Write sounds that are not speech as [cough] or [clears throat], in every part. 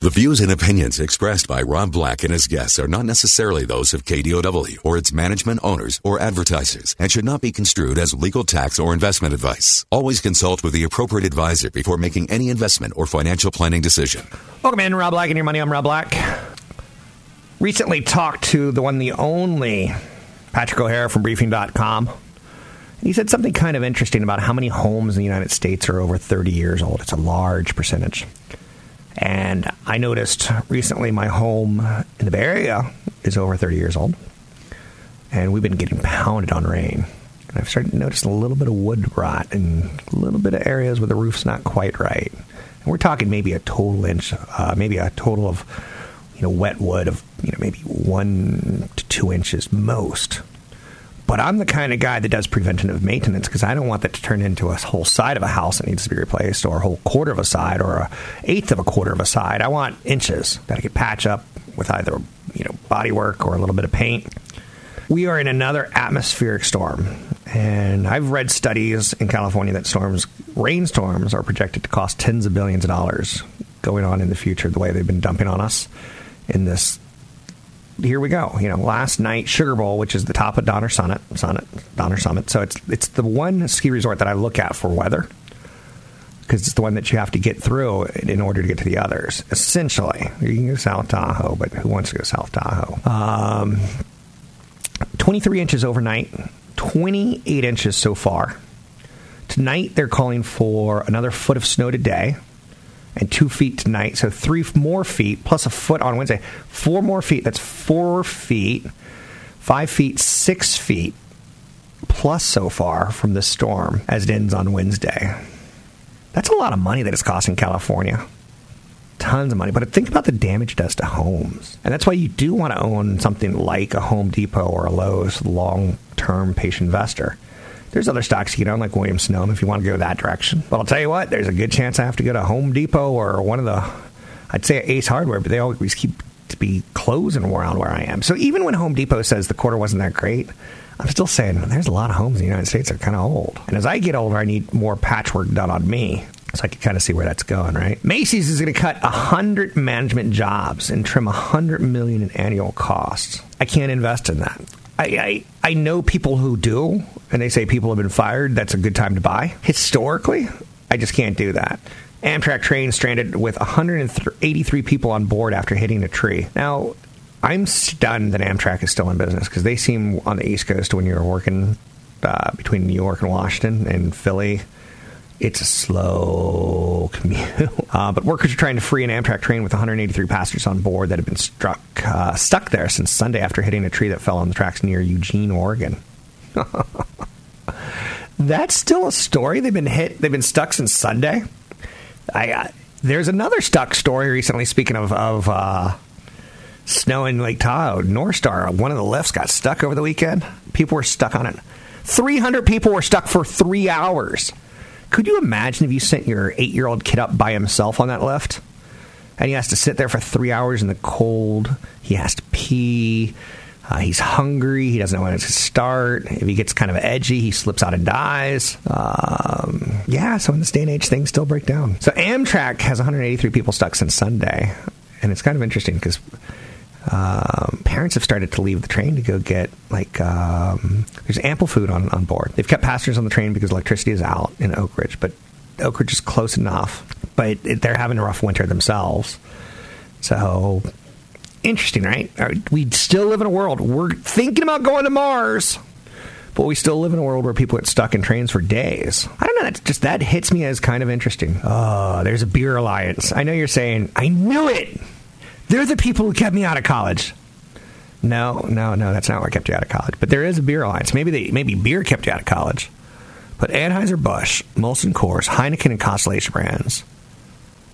The views and opinions expressed by Rob Black and his guests are not necessarily those of KDOW or its management owners or advertisers and should not be construed as legal tax or investment advice. Always consult with the appropriate advisor before making any investment or financial planning decision. Welcome in, Rob Black and your money. I'm Rob Black. Recently talked to the one, the only Patrick O'Hare from briefing.com. He said something kind of interesting about how many homes in the United States are over 30 years old. It's a large percentage. And I noticed recently my home in the Bay Area is over 30 years old. And we've been getting pounded on rain. And I've started to notice a little bit of wood rot and a little bit of areas where the roof's not quite right. And we're talking maybe a total inch, uh, maybe a total of, you know, wet wood of, you know, maybe one to two inches most. But I'm the kind of guy that does preventative maintenance because I don't want that to turn into a whole side of a house that needs to be replaced, or a whole quarter of a side, or a eighth of a quarter of a side. I want inches that I can patch up with either you know body work or a little bit of paint. We are in another atmospheric storm, and I've read studies in California that storms, rainstorms, are projected to cost tens of billions of dollars going on in the future. The way they've been dumping on us in this here we go. You know, last night Sugar Bowl, which is the top of Donner Summit, Summit Donner Summit. So it's it's the one ski resort that I look at for weather because it's the one that you have to get through in order to get to the others. Essentially, you can go South Tahoe, but who wants to go South Tahoe? Um, 23 inches overnight, 28 inches so far. Tonight they're calling for another foot of snow today and two feet tonight. So three more feet plus a foot on Wednesday. Four more feet. That's four feet. Five feet, six feet plus so far from the storm as it ends on Wednesday. That's a lot of money that it's costing California. Tons of money. But think about the damage it does to homes. And that's why you do want to own something like a Home Depot or a Lowe's long term patient investor there's other stocks you can own, like Williams Sonoma, if you want to go that direction. But I'll tell you what, there's a good chance I have to go to Home Depot or one of the, I'd say Ace Hardware, but they always keep to be closing around where I am. So even when Home Depot says the quarter wasn't that great, I'm still saying there's a lot of homes in the United States that are kind of old. And as I get older, I need more patchwork done on me. So I can kind of see where that's going, right? Macy's is going to cut 100 management jobs and trim 100 million in annual costs. I can't invest in that. I, I, I know people who do, and they say people have been fired. That's a good time to buy. Historically, I just can't do that. Amtrak train stranded with 183 people on board after hitting a tree. Now, I'm stunned that Amtrak is still in business because they seem on the East Coast when you're working uh, between New York and Washington and Philly it's a slow commute. [laughs] Uh, but workers are trying to free an Amtrak train with 183 passengers on board that have been struck uh, stuck there since Sunday after hitting a tree that fell on the tracks near Eugene, Oregon. [laughs] That's still a story. They've been hit. They've been stuck since Sunday. I, uh, there's another stuck story recently. Speaking of, of uh, snow in Lake Tahoe, Northstar, one of the lifts got stuck over the weekend. People were stuck on it. 300 people were stuck for three hours. Could you imagine if you sent your eight year old kid up by himself on that lift? And he has to sit there for three hours in the cold. He has to pee. Uh, he's hungry. He doesn't know when to start. If he gets kind of edgy, he slips out and dies. Um, yeah, so in this day and age, things still break down. So Amtrak has 183 people stuck since Sunday. And it's kind of interesting because um, parents have started to leave the train to go get like um, there's ample food on, on board. They've kept passengers on the train because electricity is out in Oakridge, but Oakridge is close enough. But it, they're having a rough winter themselves, so interesting, right? We still live in a world we're thinking about going to Mars. But we still live in a world where people get stuck in trains for days. I don't know. That's just that hits me as kind of interesting. Oh, there's a beer alliance. I know you're saying, I knew it. They're the people who kept me out of college. No, no, no, that's not what kept you out of college. But there is a beer alliance. Maybe they, maybe beer kept you out of college. But Anheuser Busch, Molson Coors, Heineken, and Constellation brands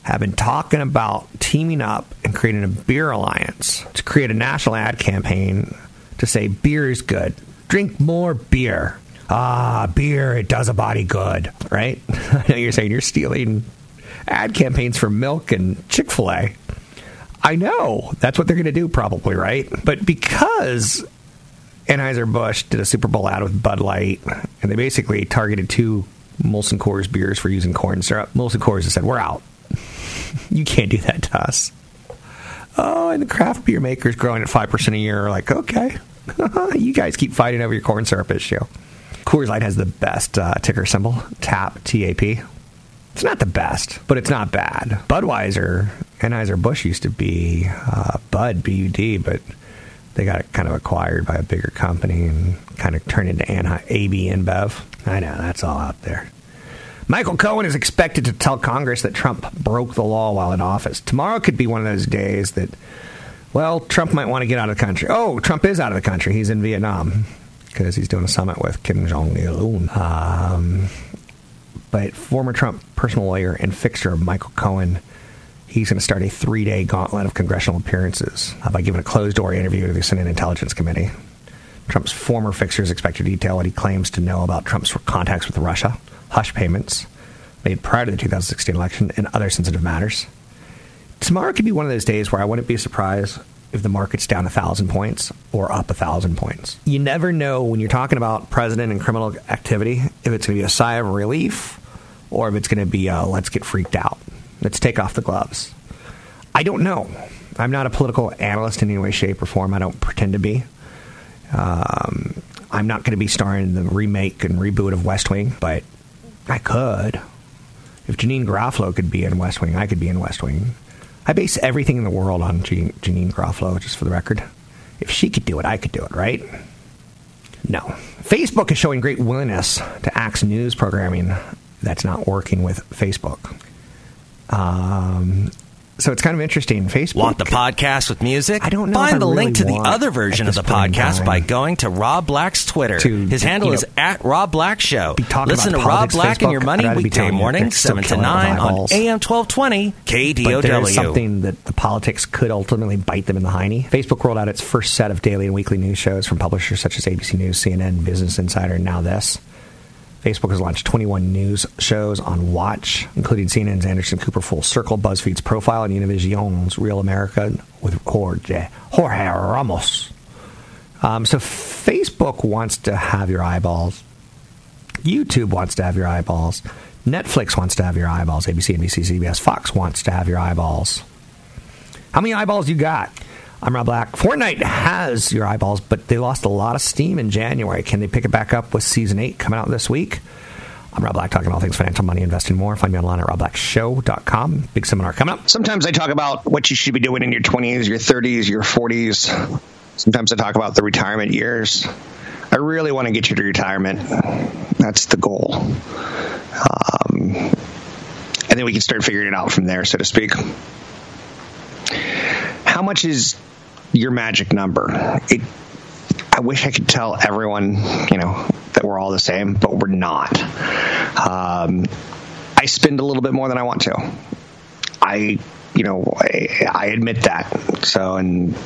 have been talking about teaming up and creating a beer alliance to create a national ad campaign to say beer is good. Drink more beer. Ah, beer, it does a body good, right? [laughs] I know you're saying you're stealing ad campaigns for milk and Chick fil A. I know that's what they're going to do, probably, right? But because Anheuser-Busch did a Super Bowl ad with Bud Light, and they basically targeted two Molson Coors beers for using corn syrup. Molson Coors has said, We're out. [laughs] you can't do that to us. Oh, and the craft beer makers growing at 5% a year are like, okay, [laughs] you guys keep fighting over your corn syrup issue. Coors Light has the best uh, ticker symbol, TAP, T-A-P. It's not the best, but it's not bad. Budweiser, Anheuser-Busch used to be uh, Bud, B-U-D, but they got kind of acquired by a bigger company and kind of turned into Anhi- AB InBev. I know, that's all out there. Michael Cohen is expected to tell Congress that Trump broke the law while in office. Tomorrow could be one of those days that, well, Trump might want to get out of the country. Oh, Trump is out of the country. He's in Vietnam because he's doing a summit with Kim Jong Un. Um, but former Trump personal lawyer and fixer Michael Cohen, he's going to start a three day gauntlet of congressional appearances uh, by giving a closed door interview to the Senate Intelligence Committee. Trump's former fixers expect to detail what he claims to know about Trump's contacts with Russia, hush payments made prior to the 2016 election, and other sensitive matters. Tomorrow could be one of those days where I wouldn't be surprised if the market's down a thousand points or up a thousand points. You never know when you're talking about president and criminal activity if it's going to be a sigh of relief or if it's going to be a let's get freaked out. Let's take off the gloves. I don't know. I'm not a political analyst in any way, shape, or form. I don't pretend to be. Um, I'm not going to be starring in the remake and reboot of West Wing, but I could. If Janeane Garofalo could be in West Wing, I could be in West Wing. I base everything in the world on Janeane Garofalo, just for the record. If she could do it, I could do it, right? No. Facebook is showing great willingness to axe news programming that's not working with Facebook. Um, so it's kind of interesting. Facebook. Want the podcast with music? I don't know. Find the really link to the other version of the this point in podcast by going to Rob Black's Twitter. to, His handle is know, at Rob Black Show. Listen to Rob Black and Your Money I'd rather be weekday morning, 7 to 9 on. AM 1220 But there is something that the politics could ultimately bite them in the hiney. Facebook rolled out its first set of daily and weekly news shows from publishers such as ABC News, CNN, Business Insider, and NowThis. Facebook has launched 21 news shows on Watch, including CNN's Anderson Cooper Full Circle, BuzzFeed's Profile, and Univision's Real America with Jorge, Jorge Ramos. Um, so Facebook wants to have your eyeballs. YouTube wants to have your eyeballs. Netflix wants to have your eyeballs. ABC, NBC, CBS, Fox wants to have your eyeballs. How many eyeballs you got? I'm Rob Black. Fortnite has your eyeballs, but they lost a lot of steam in January. Can they pick it back up with season eight coming out this week? I'm Rob Black, talking all things financial, money, investing, more. Find me online at robblackshow.com. Big seminar coming up. Sometimes I talk about what you should be doing in your 20s, your 30s, your 40s. Sometimes I talk about the retirement years. I really want to get you to retirement. That's the goal. Um, and then we can start figuring it out from there, so to speak. How much is your magic number? It, I wish I could tell everyone, you know, that we're all the same, but we're not. Um, I spend a little bit more than I want to. I, you know, I, I admit that. So, and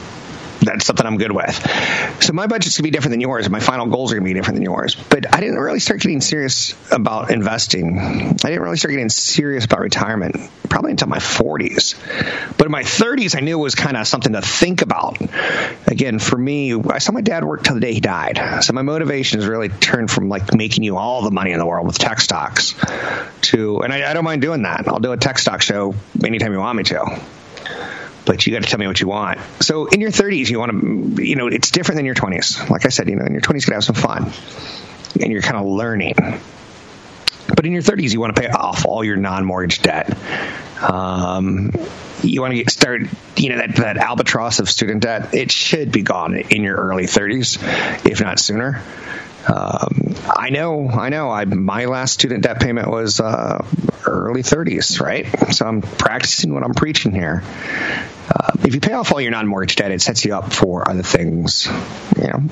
that's something I'm good with. So my budget's gonna be different than yours, my final goals are gonna be different than yours. But I didn't really start getting serious about investing. I didn't really start getting serious about retirement probably until my 40s. But in my 30s, I knew it was kind of something to think about. Again, for me, I saw my dad work till the day he died. So my motivation has really turned from like making you all the money in the world with tech stocks to, and I, I don't mind doing that. I'll do a tech stock show anytime you want me to but you got to tell me what you want. So in your 30s, you want to, you know, it's different than your 20s. Like I said, you know, in your 20s, you got to have some fun, and you're kind of learning. But in your 30s, you want to pay off all your non-mortgage debt. Um, you want to get start, you know, that, that albatross of student debt, it should be gone in your early 30s, if not sooner. Um, I know, I know. I my last student debt payment was uh, early 30s, right? So I'm practicing what I'm preaching here. Uh, if you pay off all your non-mortgage debt, it sets you up for other things. You know,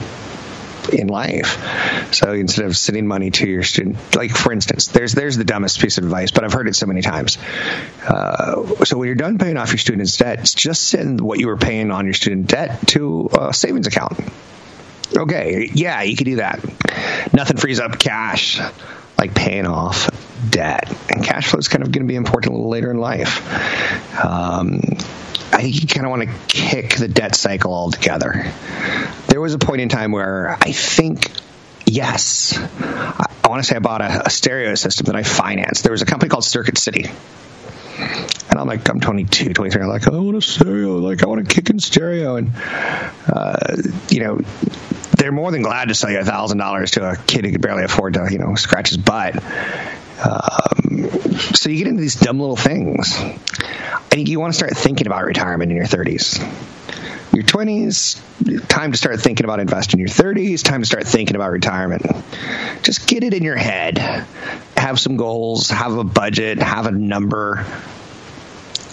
in life. So instead of sending money to your student, like for instance, there's there's the dumbest piece of advice, but I've heard it so many times. Uh, so when you're done paying off your student's debt, just send what you were paying on your student debt to a savings account. Okay, yeah, you could do that. Nothing frees up cash like paying off debt, and cash flow is kind of going to be important a little later in life. Um, I think you kind of want to kick the debt cycle altogether. There was a point in time where I think, yes, I, want to say I bought a, a stereo system that I financed. There was a company called Circuit City. And I'm like, I'm 22, 23. I'm like, I want a stereo. Like, I want to kick in stereo. And, uh, you know, they're more than glad to sell you a thousand dollars to a kid who could barely afford to, you know, scratch his butt. Um, so you get into these dumb little things. I think you want to start thinking about retirement in your 30s. Your 20s, time to start thinking about investing. Your 30s, time to start thinking about retirement. Just get it in your head. Have some goals, have a budget, have a number.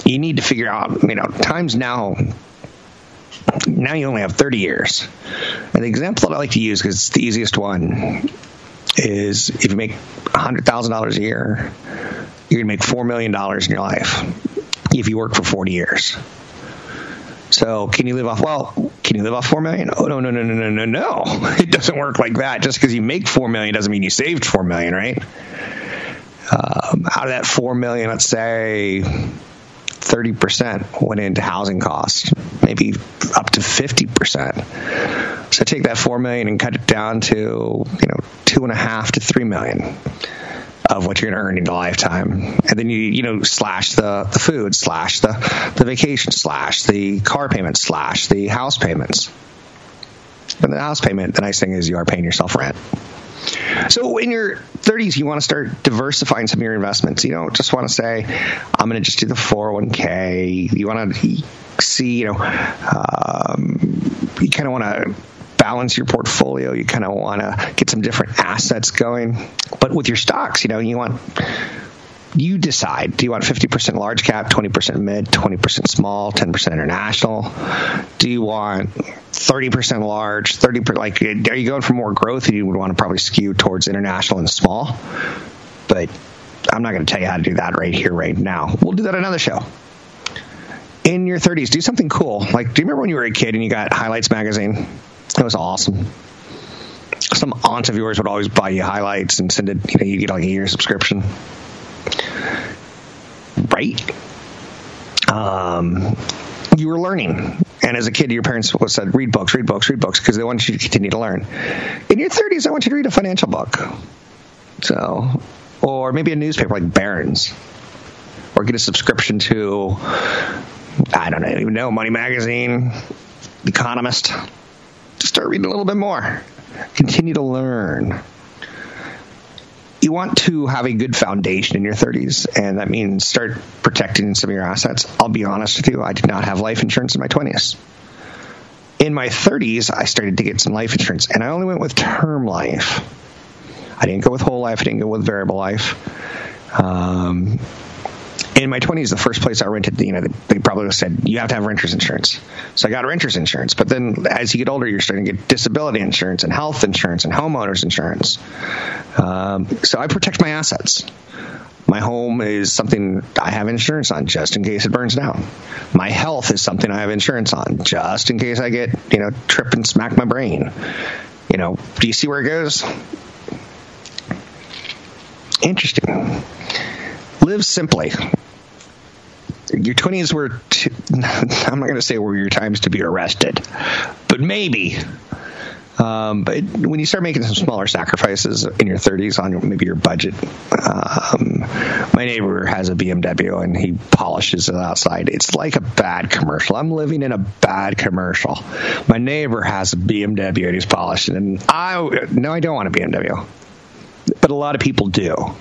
You need to figure out, you know, times now now you only have 30 years. And the example that I like to use, because it's the easiest one, is if you make $100,000 a year, you're going to make $4 million in your life if you work for 40 years. So can you live off? Well, can you live off four million? Oh no, no, no, no, no, no, no! [laughs] It doesn't work like that. Just because you make four million doesn't mean you saved four million, right? Um, out of that four million, let's say 30% went into housing costs, maybe up to 50%. So take that 4 million and cut it down to, you know, two and a half to 3 million of what you're going to earn in a lifetime. And then you, you know, slash the, the food, slash the, the vacation, slash the car payment, slash the house payments. And the house payment, the nice thing is you are paying yourself rent. So in your 30s, you want to start diversifying some of your investments. You don't just want to say, I'm going to just do the 401k. You want to see, you know, um, you kind of want to balance your portfolio. You kind of want to get some different assets going. But with your stocks, you know, you want you decide. Do you want 50% large cap, 20% mid, 20% small, 10% international? Do you want 30% large, thirty percent. like are you going for more growth you would want to probably skew towards international and small? But I'm not going to tell you how to do that right here right now. We'll do that another show. In your 30s, do something cool. Like do you remember when you were a kid and you got Highlights magazine? It was awesome some aunt of yours would always buy you highlights and send it, you know, you get like a year subscription right? Um, you were learning. And as a kid, your parents said, read books, read books, read books, because they want you to continue to learn. In your 30s, I want you to read a financial book. So, or maybe a newspaper like Barron's, or get a subscription to, I don't even know, Money Magazine, Economist. Just start reading a little bit more. Continue to learn you want to have a good foundation in your 30s, and that means start protecting some of your assets. I'll be honest with you, I did not have life insurance in my 20s. In my 30s, I started to get some life insurance, and I only went with term life. I didn't go with whole life, I didn't go with variable life. Um, in my 20s, the first place I rented, you know, they probably said, you have to have renter's insurance. So I got renter's insurance. But then as you get older, you're starting to get disability insurance and health insurance and homeowner's insurance. Um, so I protect my assets. My home is something I have insurance on just in case it burns down. My health is something I have insurance on just in case I get, you know, trip and smack my brain. You know, do you see where it goes? Interesting. Live simply your 20s were, i [laughs] I'm not going to say were your times to be arrested, but maybe. Um, but when you start making some smaller sacrifices in your 30s on maybe your budget, um, my neighbor has a BMW and he polishes it outside. It's like a bad commercial. I'm living in a bad commercial. My neighbor has a BMW and he's polishing, and I no, I don't want a BMW, but a lot of people do.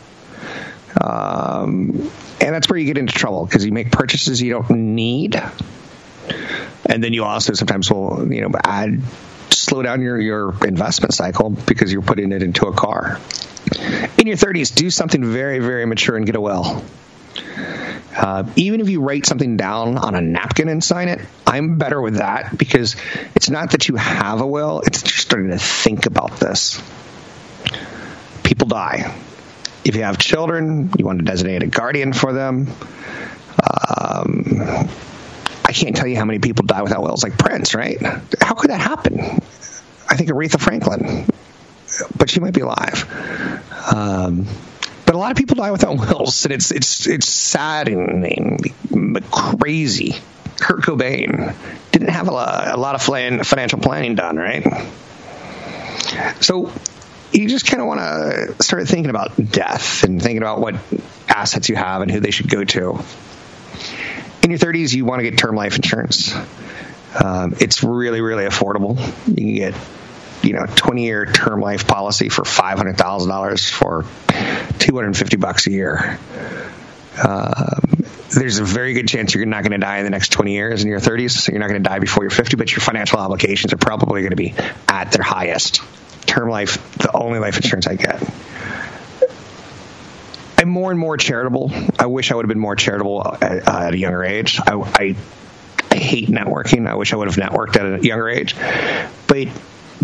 Um, and that's where you get into trouble because you make purchases you don't need. And then you also sometimes will, you know, add, slow down your, your investment cycle because you're putting it into a car. In your 30s, do something very, very mature and get a will. Uh, even if you write something down on a napkin and sign it, I'm better with that because it's not that you have a will, it's just starting to think about this. People die. If you have children, you want to designate a guardian for them. Um, I can't tell you how many people die without wills, like Prince, right? How could that happen? I think Aretha Franklin, but she might be alive. Um, but a lot of people die without [laughs] wills, and it's it's it's saddening, crazy. Kurt Cobain didn't have a lot, a lot of financial planning done, right? So you just kind of want to start thinking about death and thinking about what assets you have and who they should go to. In your 30s, you want to get term life insurance. Um, it's really, really affordable. You can get, you know, 20 year term life policy for $500,000 for 250 bucks a year. Um, there's a very good chance you're not going to die in the next 20 years in your 30s, so you're not going to die before you're 50, but your financial obligations are probably going to be at their highest. Term life, the only life insurance I get. I'm more and more charitable. I wish I would have been more charitable at, uh, at a younger age. I, I, I hate networking. I wish I would have networked at a younger age. But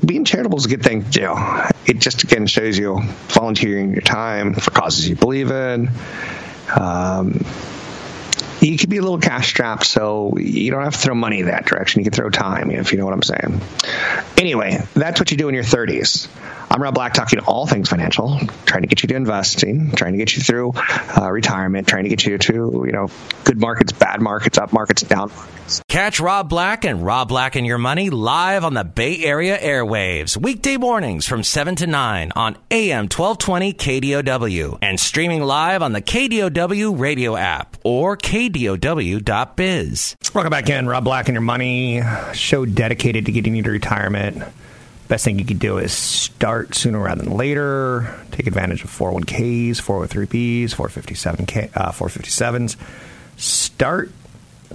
being charitable is a good thing to do. It just again shows you volunteering your time for causes you believe in. Um, you could be a little cash strapped, so you don't have to throw money that direction. You can throw time, if you know what I'm saying. Anyway, that's what you do in your 30s. I'm Rob Black, talking all things financial, trying to get you to investing, trying to get you through uh, retirement, trying to get you to you know good markets, bad markets, up markets, down markets. Catch Rob Black and Rob Black and Your Money live on the Bay Area airwaves weekday mornings from seven to nine on AM 1220 KDOW and streaming live on the KDOW radio app or KDOW.biz. Welcome back in, Rob Black and Your Money show dedicated to getting you to retirement best thing you could do is start sooner rather than later. Take advantage of 401ks, 403bs, 457k, uh, 457s. Start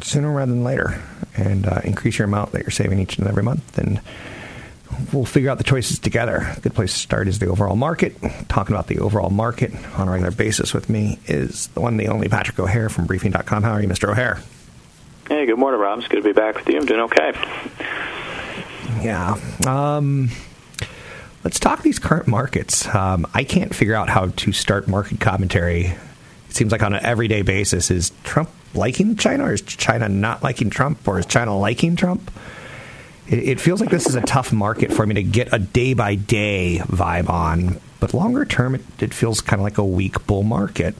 sooner rather than later and uh, increase your amount that you're saving each and every month. And we'll figure out the choices together. A good place to start is the overall market. Talking about the overall market on a regular basis with me is the one, the only Patrick O'Hare from briefing.com. How are you, Mr. O'Hare? Hey, good morning, Rob. It's good to be back with you. I'm doing okay. Yeah. Um, let's talk these current markets. Um, I can't figure out how to start market commentary. It seems like on an everyday basis. Is Trump liking China, or is China not liking Trump, or is China liking Trump? It, it feels like this is a tough market for me to get a day by day vibe on. But longer term, it, it feels kind of like a weak bull market.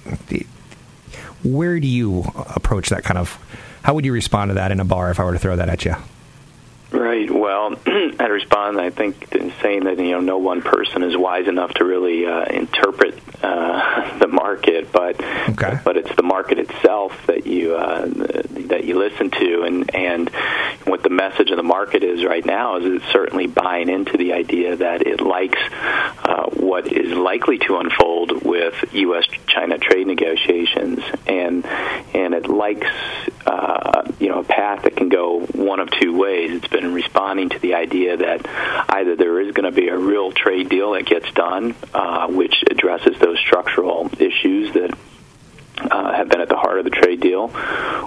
Where do you approach that kind of? How would you respond to that in a bar if I were to throw that at you? Right. Well, [clears throat] I'd respond. I think in saying that you know no one person is wise enough to really uh, interpret uh, [laughs] the market, but okay. but it's the market itself that you uh, that you listen to, and and what the message of the market is right now is it's certainly buying into the idea that it likes uh, what is likely to unfold with U.S.-China trade negotiations, and and it likes uh, you know a path that can go one of two ways. It's been responding to the idea that either there is going to be a real trade deal that gets done, uh, which addresses those structural issues that uh, have been at the heart of the trade deal,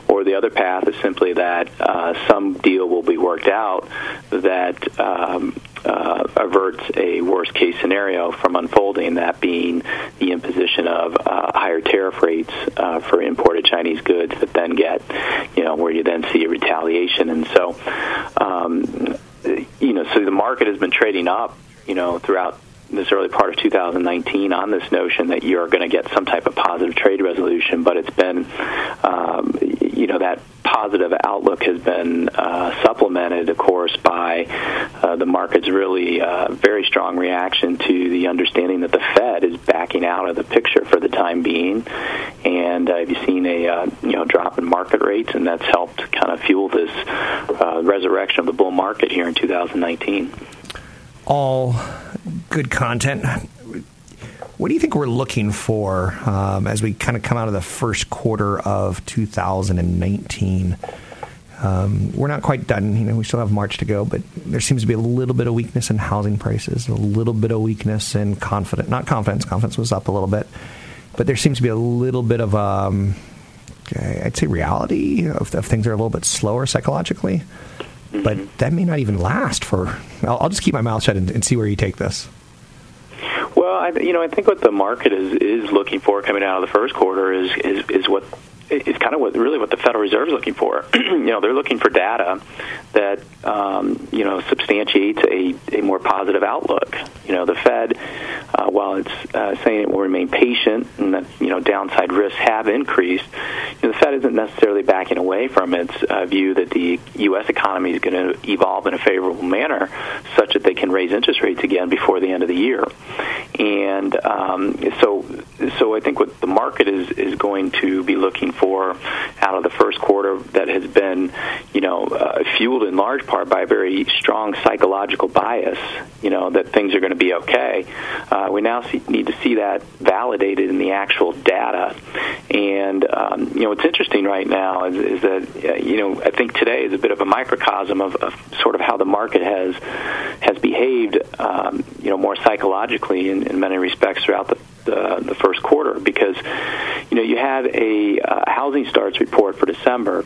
or the other path is simply that uh, some deal will be worked out that um, uh, averts a worst case scenario from unfolding, that being the imposition of uh, higher tariff rates uh, for imported Chinese goods that then get, you know, where you then see a retaliation. And so, um, you know, so the market has been trading up, you know, throughout this early part of 2019 on this notion that you're going to get some type of positive trade resolution, but it's been, um, you know, that positive outlook has been uh, supplemented, of course, by uh, the market's really uh, very strong reaction to the understanding that the Fed is backing out of the picture for the time being, and uh, you've seen a uh, you know drop in market rates, and that's helped kind of fuel this uh, resurrection of the bull market here in 2019 all good content. What do you think we're looking for um, as we kind of come out of the first quarter of 2019? Um, we're not quite done. You know, we still have March to go, but there seems to be a little bit of weakness in housing prices, a little bit of weakness in confidence. Not confidence. Confidence was up a little bit, but there seems to be a little bit of um, I'd say reality of, of things are a little bit slower psychologically, mm-hmm. but that may not even last for. I'll, I'll just keep my mouth shut and, and see where you take this. Well, I, you know, I think what the market is is looking for coming out of the first quarter is is, is what is kind of what really what the Federal Reserve is looking for. [clears throat] you know, they're looking for data that um, you know substantiates a, a more positive outlook. You know, the Fed, uh, while it's uh, saying it will remain patient and that you know downside risks have increased, you know, the Fed isn't necessarily backing away from its uh, view that the U.S. economy is going to evolve in a favorable manner, such that they can raise interest rates again before the end of the year. And um, so, so I think what the market is is going to be looking for out of the first quarter that has been, you know, uh, fueled in large part by a very strong psychological bias, you know, that things are going to be okay. Uh, we now see, need to see that validated in the actual data. And, um, you know, what's interesting right now is, is that, uh, you know, I think today is a bit of a microcosm of, of sort of how the market has has behaved, um, you know, more psychologically in, in many respects throughout the the, the first quarter because you know you had a uh, housing starts report for December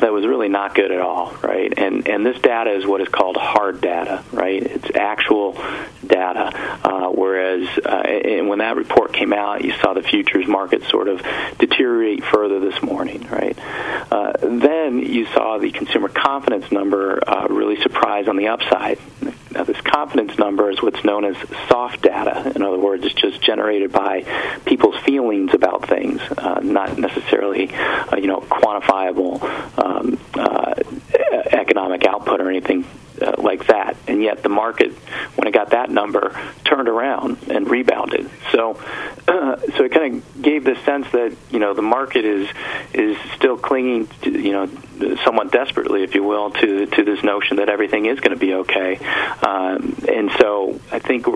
that was really not good at all, right? And and this data is what is called hard data, right? It's actual data. Uh, whereas, uh, and when that report came out, you saw the futures market sort of deteriorate further this morning, right? Uh, then you saw the consumer confidence number uh, really surprise on the upside. This confidence number is what's known as soft data. In other words, it's just generated by people's feelings about things, uh, not necessarily, uh, you know, quantifiable um, uh, economic output or anything uh, like that. And yet the market, when it got that number, turned around and rebounded. So, uh, [clears throat] so it kind of gave the sense that you know the market is is still clinging, to, you know, somewhat desperately, if you will, to to this notion that everything is going to be okay. Um, and so I think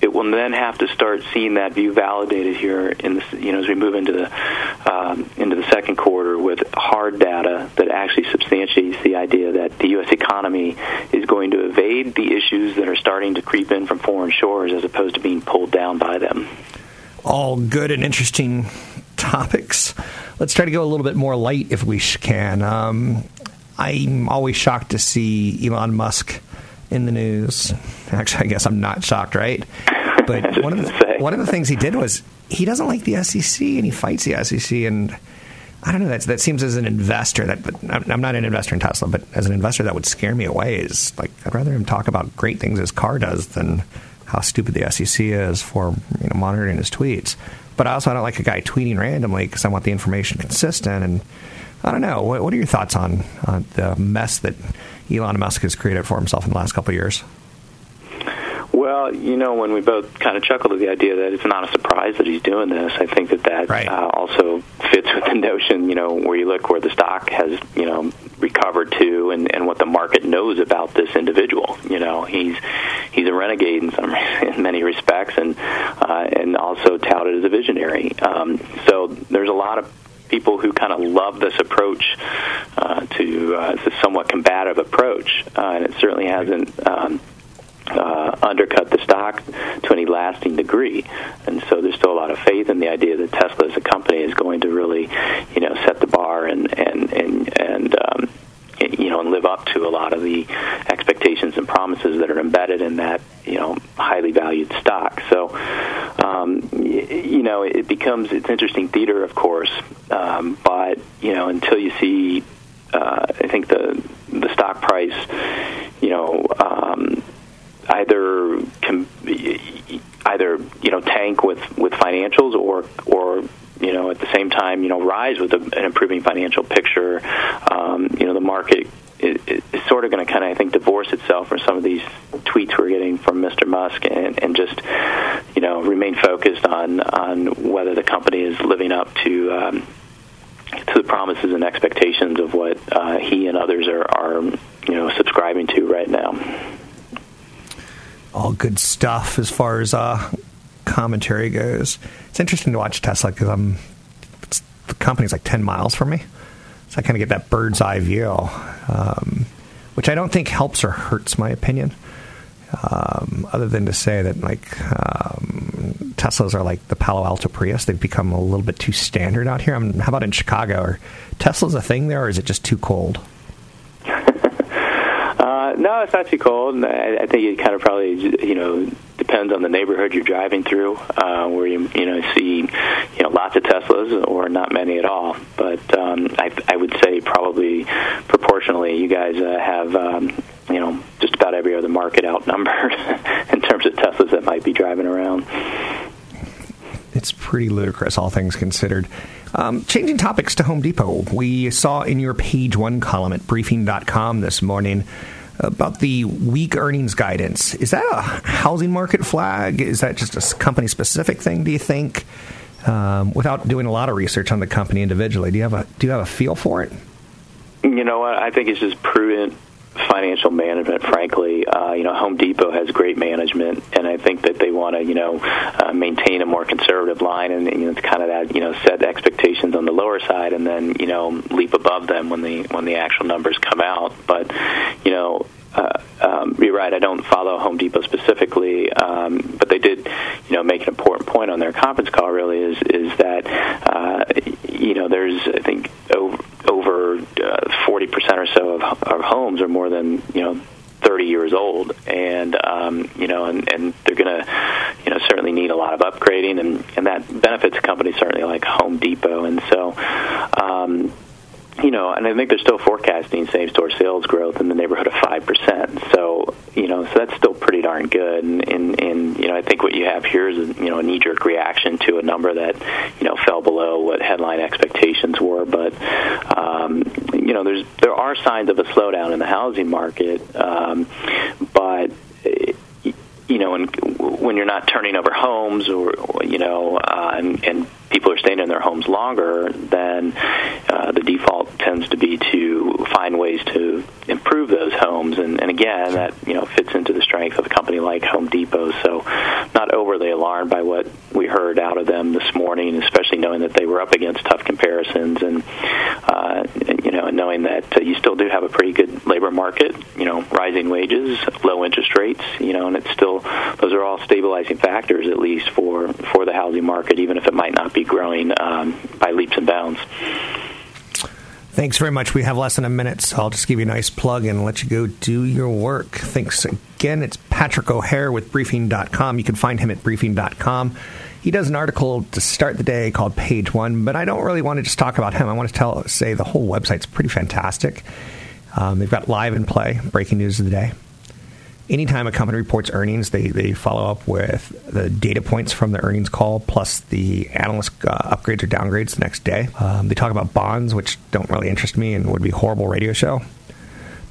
it will then have to start seeing that view validated here in the you know as we move into the um, into the second quarter with hard data that actually substantiates the idea that the U.S. economy is going to evade the issues that are starting to creep in from foreign shores as opposed to being pulled down by them. All good and interesting topics. Let's try to go a little bit more light if we can. Um, I'm always shocked to see Elon Musk in the news. Actually, I guess I'm not shocked, right? But [laughs] one of the one of the things he did was he doesn't like the SEC and he fights the SEC and. I don't know. That that seems as an investor that I'm not an investor in Tesla, but as an investor, that would scare me away. Is like I'd rather him talk about great things his car does than how stupid the SEC is for you know, monitoring his tweets. But I also I don't like a guy tweeting randomly because I want the information consistent. And I don't know. What, what are your thoughts on uh, the mess that Elon Musk has created for himself in the last couple of years? Well, you know, when we both kind of chuckled at the idea that it's not a surprise that he's doing this, I think that that right. uh, also fits with the notion, you know, where you look where the stock has, you know, recovered to, and, and what the market knows about this individual. You know, he's he's a renegade in some [laughs] in many respects, and uh, and also touted as a visionary. Um, so there's a lot of people who kind of love this approach uh, to uh, this somewhat combative approach, uh, and it certainly hasn't. Um, uh, undercut the stock to any lasting degree, and so there's still a lot of faith in the idea that Tesla as a company is going to really, you know, set the bar and and and and um, you know and live up to a lot of the expectations and promises that are embedded in that you know highly valued stock. So um, you know it becomes it's interesting theater, of course, um, but you know until you see, uh, I think the the stock price, you know. Um, either can either you know tank with with financials or or you know at the same time you know rise with a, an improving financial picture. Um, you know the market is, is sort of going to kind of I think divorce itself from some of these tweets we're getting from Mr. Musk and, and just you know remain focused on on whether the company is living up to. Um, to the promises and expectations of what uh, he and others are, are, you know, subscribing to right now all good stuff as far as uh, commentary goes. It's interesting to watch Tesla because I'm the company's like ten miles from me, so I kind of get that bird's eye view, um, which I don't think helps or hurts my opinion. Um, other than to say that like um, Teslas are like the Palo Alto Prius. They've become a little bit too standard out here. I how about in Chicago? Are Teslas a thing there, or is it just too cold? No, it's not too cold. I, I think it kind of probably, you know, depends on the neighborhood you're driving through, uh, where you you know see you know lots of Teslas or not many at all. But um, I, I would say probably proportionally, you guys uh, have. Um, you know, just about every other market outnumbered [laughs] in terms of Teslas that might be driving around. It's pretty ludicrous, all things considered. Um, changing topics to Home Depot, we saw in your page one column at briefing.com this morning about the weak earnings guidance. Is that a housing market flag? Is that just a company specific thing, do you think? Um, without doing a lot of research on the company individually, do you have a do you have a feel for it? You know? I think it's just prudent financial management. Frankly, uh, you know, Home Depot has great management, and I think that they want to, you know, uh, maintain a more conservative line, and you know, it's kind of that, you know, set expectations on the lower side, and then you know, leap above them when the when the actual numbers come out. But you know, uh, um, you're right. I don't follow Home Depot specifically, um, but they did, you know, make an important point on their conference call. Really, is is that uh, you know there's I think over over uh, forty percent or so of, of homes are more than you know 30 years old, and um, you know, and, and they're going to, you know, certainly need a lot of upgrading, and and that benefits companies certainly like Home Depot, and so. Um, you know, and I think they're still forecasting same-store sales growth in the neighborhood of five percent. So, you know, so that's still pretty darn good. And, and, and you know, I think what you have here is, you know, a knee-jerk reaction to a number that, you know, fell below what headline expectations were. But, um, you know, there's there are signs of a slowdown in the housing market, um, but know, when when you're not turning over homes, or, you know, uh, and, and people are staying in their homes longer, then uh, the default tends to be to find ways to improve those homes. And, and again, that you know fits into the strength of a company like Home Depot. So, not overly alarmed by what we heard out of them this morning, especially knowing that they were up against tough comparisons, and, uh, and you know, and knowing that uh, you still do have a pretty good labor market. You know, rising wages, low interest rates. You know, and it's still those are all stabilizing factors at least for for the housing market, even if it might not be growing um, by leaps and bounds. Thanks very much. We have less than a minute, so I'll just give you a nice plug and let you go do your work. Thanks again. It's Patrick O'Hare with Briefing.com. You can find him at Briefing.com. He does an article to start the day called Page One, but I don't really want to just talk about him. I want to tell, say the whole website's pretty fantastic. Um, they've got live and play, breaking news of the day anytime a company reports earnings, they, they follow up with the data points from the earnings call plus the analyst uh, upgrades or downgrades the next day. Um, they talk about bonds, which don't really interest me and would be a horrible radio show.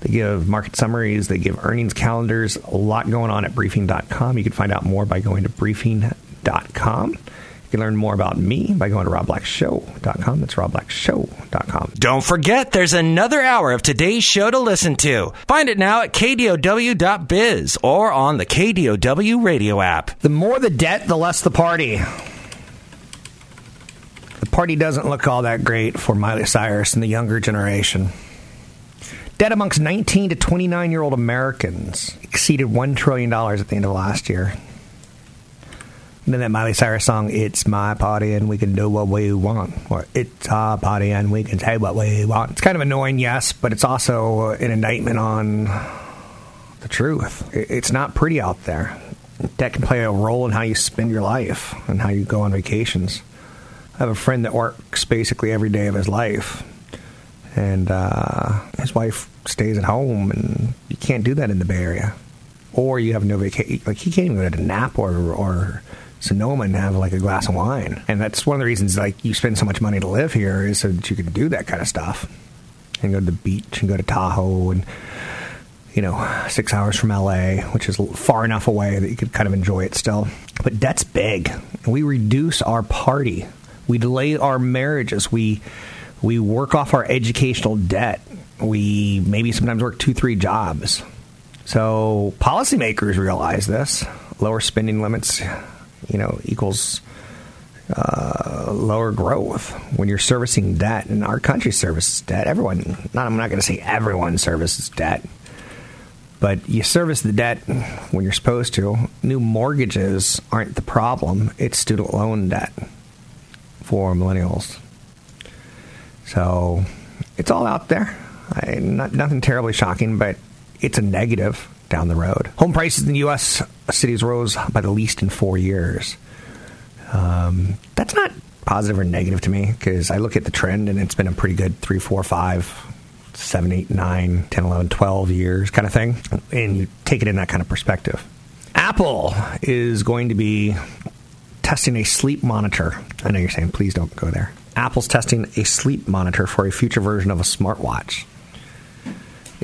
They give market summaries, they give earnings calendars, a lot going on at briefing.com. You can find out more by going to briefing.com. You can learn more about me by going to robblackshow.com. That's robblackshow.com. Don't forget, there's another hour of today's show to listen to. Find it now at kdow.biz or on the KDOW radio app. The more the debt, the less the party. The party doesn't look all that great for Miley Cyrus and the younger generation. Debt amongst 19 to 29 year old Americans exceeded $1 trillion at the end of last year. Then that Miley Cyrus song, It's My Party and We Can Do What We Want. Or It's Our Party and We Can Say What We Want. It's kind of annoying, yes, but it's also an indictment on the truth. It's not pretty out there. That can play a role in how you spend your life and how you go on vacations. I have a friend that works basically every day of his life. And uh, his wife stays at home, and you can't do that in the Bay Area. Or you have no vacation. Like, he can't even go to nap or, or Sonoma and have like a glass of wine. And that's one of the reasons like you spend so much money to live here is so that you can do that kind of stuff and go to the beach and go to Tahoe and you know six hours from LA, which is far enough away that you could kind of enjoy it still. But debt's big. We reduce our party. We delay our marriages. We we work off our educational debt. We maybe sometimes work two, three jobs. So policymakers realize this. Lower spending limits you know, equals uh, lower growth when you're servicing debt. And our country services debt. Everyone, not, I'm not going to say everyone services debt, but you service the debt when you're supposed to. New mortgages aren't the problem, it's student loan debt for millennials. So it's all out there. I, not, nothing terribly shocking, but it's a negative down the road. Home prices in the U.S. cities rose by the least in four years. Um, that's not positive or negative to me because I look at the trend and it's been a pretty good three, four, five, seven, eight, nine, 10, 11, 12 years kind of thing. And you take it in that kind of perspective. Apple is going to be testing a sleep monitor. I know you're saying, please don't go there. Apple's testing a sleep monitor for a future version of a smartwatch.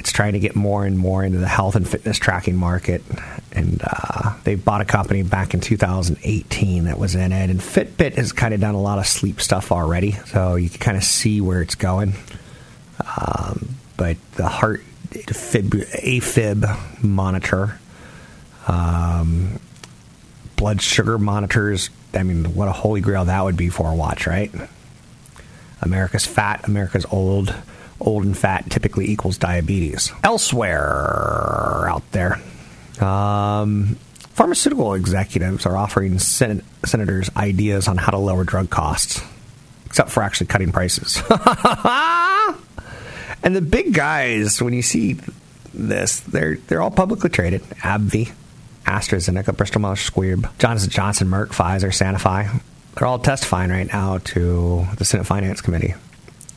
It's trying to get more and more into the health and fitness tracking market. And uh, they bought a company back in 2018 that was in it. And Fitbit has kind of done a lot of sleep stuff already. So you can kind of see where it's going. Um, but the heart fib, AFib monitor, um, blood sugar monitors. I mean, what a holy grail that would be for a watch, right? America's fat, America's old. Old and fat typically equals diabetes. Elsewhere out there, um, pharmaceutical executives are offering sen- senators ideas on how to lower drug costs, except for actually cutting prices. [laughs] and the big guys, when you see this, they're they're all publicly traded. AbbVie, AstraZeneca, Bristol Myers Squibb, Johnson Johnson, Merck, Pfizer, Sanofi. They're all testifying right now to the Senate Finance Committee.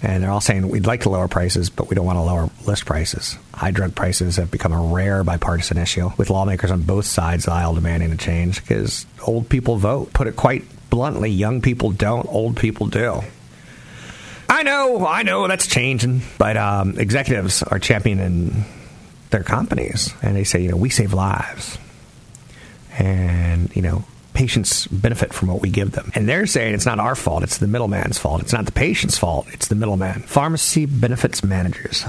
And they're all saying we'd like to lower prices, but we don't want to lower list prices. High drug prices have become a rare bipartisan issue, with lawmakers on both sides of the aisle demanding a change because old people vote. Put it quite bluntly, young people don't, old people do. I know, I know that's changing, but um, executives are championing their companies, and they say, you know, we save lives, and you know, patients benefit from what we give them. And they're saying it's not our fault, it's the middleman's fault. It's not the patient's fault, it's the middleman. Pharmacy benefits managers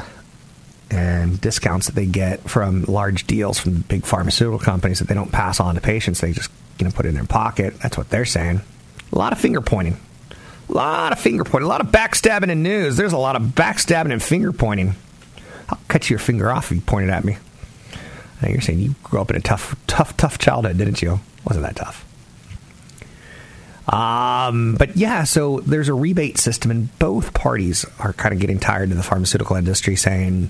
and discounts that they get from large deals from the big pharmaceutical companies that they don't pass on to patients. They just you know put it in their pocket. That's what they're saying. A lot of finger pointing. A lot of finger pointing. A lot of backstabbing in news. There's a lot of backstabbing and finger pointing. I'll cut your finger off if you point it at me. Now you're saying you grew up in a tough, tough, tough childhood, didn't you? Wasn't that tough? Um, but yeah, so there's a rebate system, and both parties are kind of getting tired of the pharmaceutical industry saying,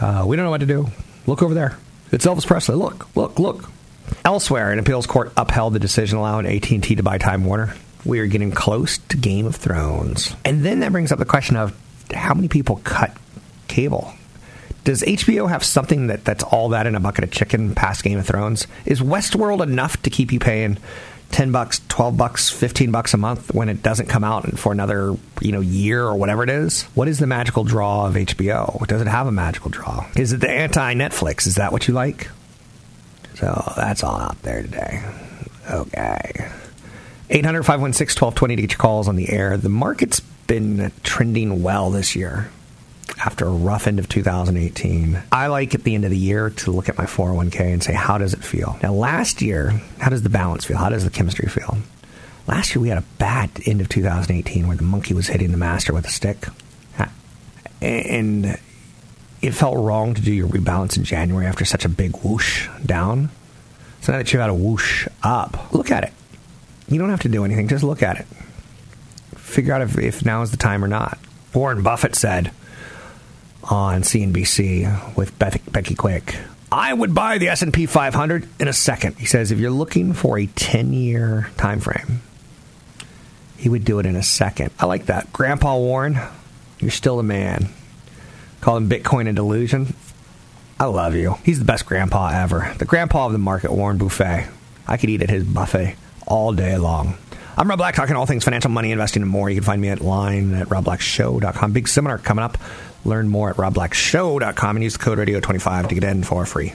uh, "We don't know what to do. Look over there. It's Elvis Presley. Look, look, look." Elsewhere, an appeals court upheld the decision allowing AT&T to buy Time Warner. We are getting close to Game of Thrones, and then that brings up the question of how many people cut cable. Does HBO have something that, that's all that in a bucket of chicken past Game of Thrones? Is Westworld enough to keep you paying 10 bucks, 12 bucks, 15 bucks a month when it doesn't come out for another, you know, year or whatever it is? What is the magical draw of HBO? Does it have a magical draw? Is it the anti-Netflix? Is that what you like? So that's all out there today. Okay. 800 516 1220 to get your calls on the air. The market's been trending well this year after a rough end of 2018. I like at the end of the year to look at my 401k and say, how does it feel? Now, last year, how does the balance feel? How does the chemistry feel? Last year, we had a bad end of 2018 where the monkey was hitting the master with a stick. And it felt wrong to do your rebalance in January after such a big whoosh down. So now that you've had a whoosh up, look at it. You don't have to do anything, just look at it. Figure out if, if now is the time or not. Warren Buffett said, on CNBC with Becky Quick. I would buy the S&P 500 in a second. He says if you're looking for a 10-year time frame, he would do it in a second. I like that. Grandpa Warren, you're still a man. Call him Bitcoin a delusion. I love you. He's the best grandpa ever. The grandpa of the market, Warren Buffett. I could eat at his buffet all day long. I'm Rob Black, talking all things financial, money, investing, and more. You can find me at line at robblackshow.com. Big seminar coming up. Learn more at robblackshow.com and use code radio25 to get in for free.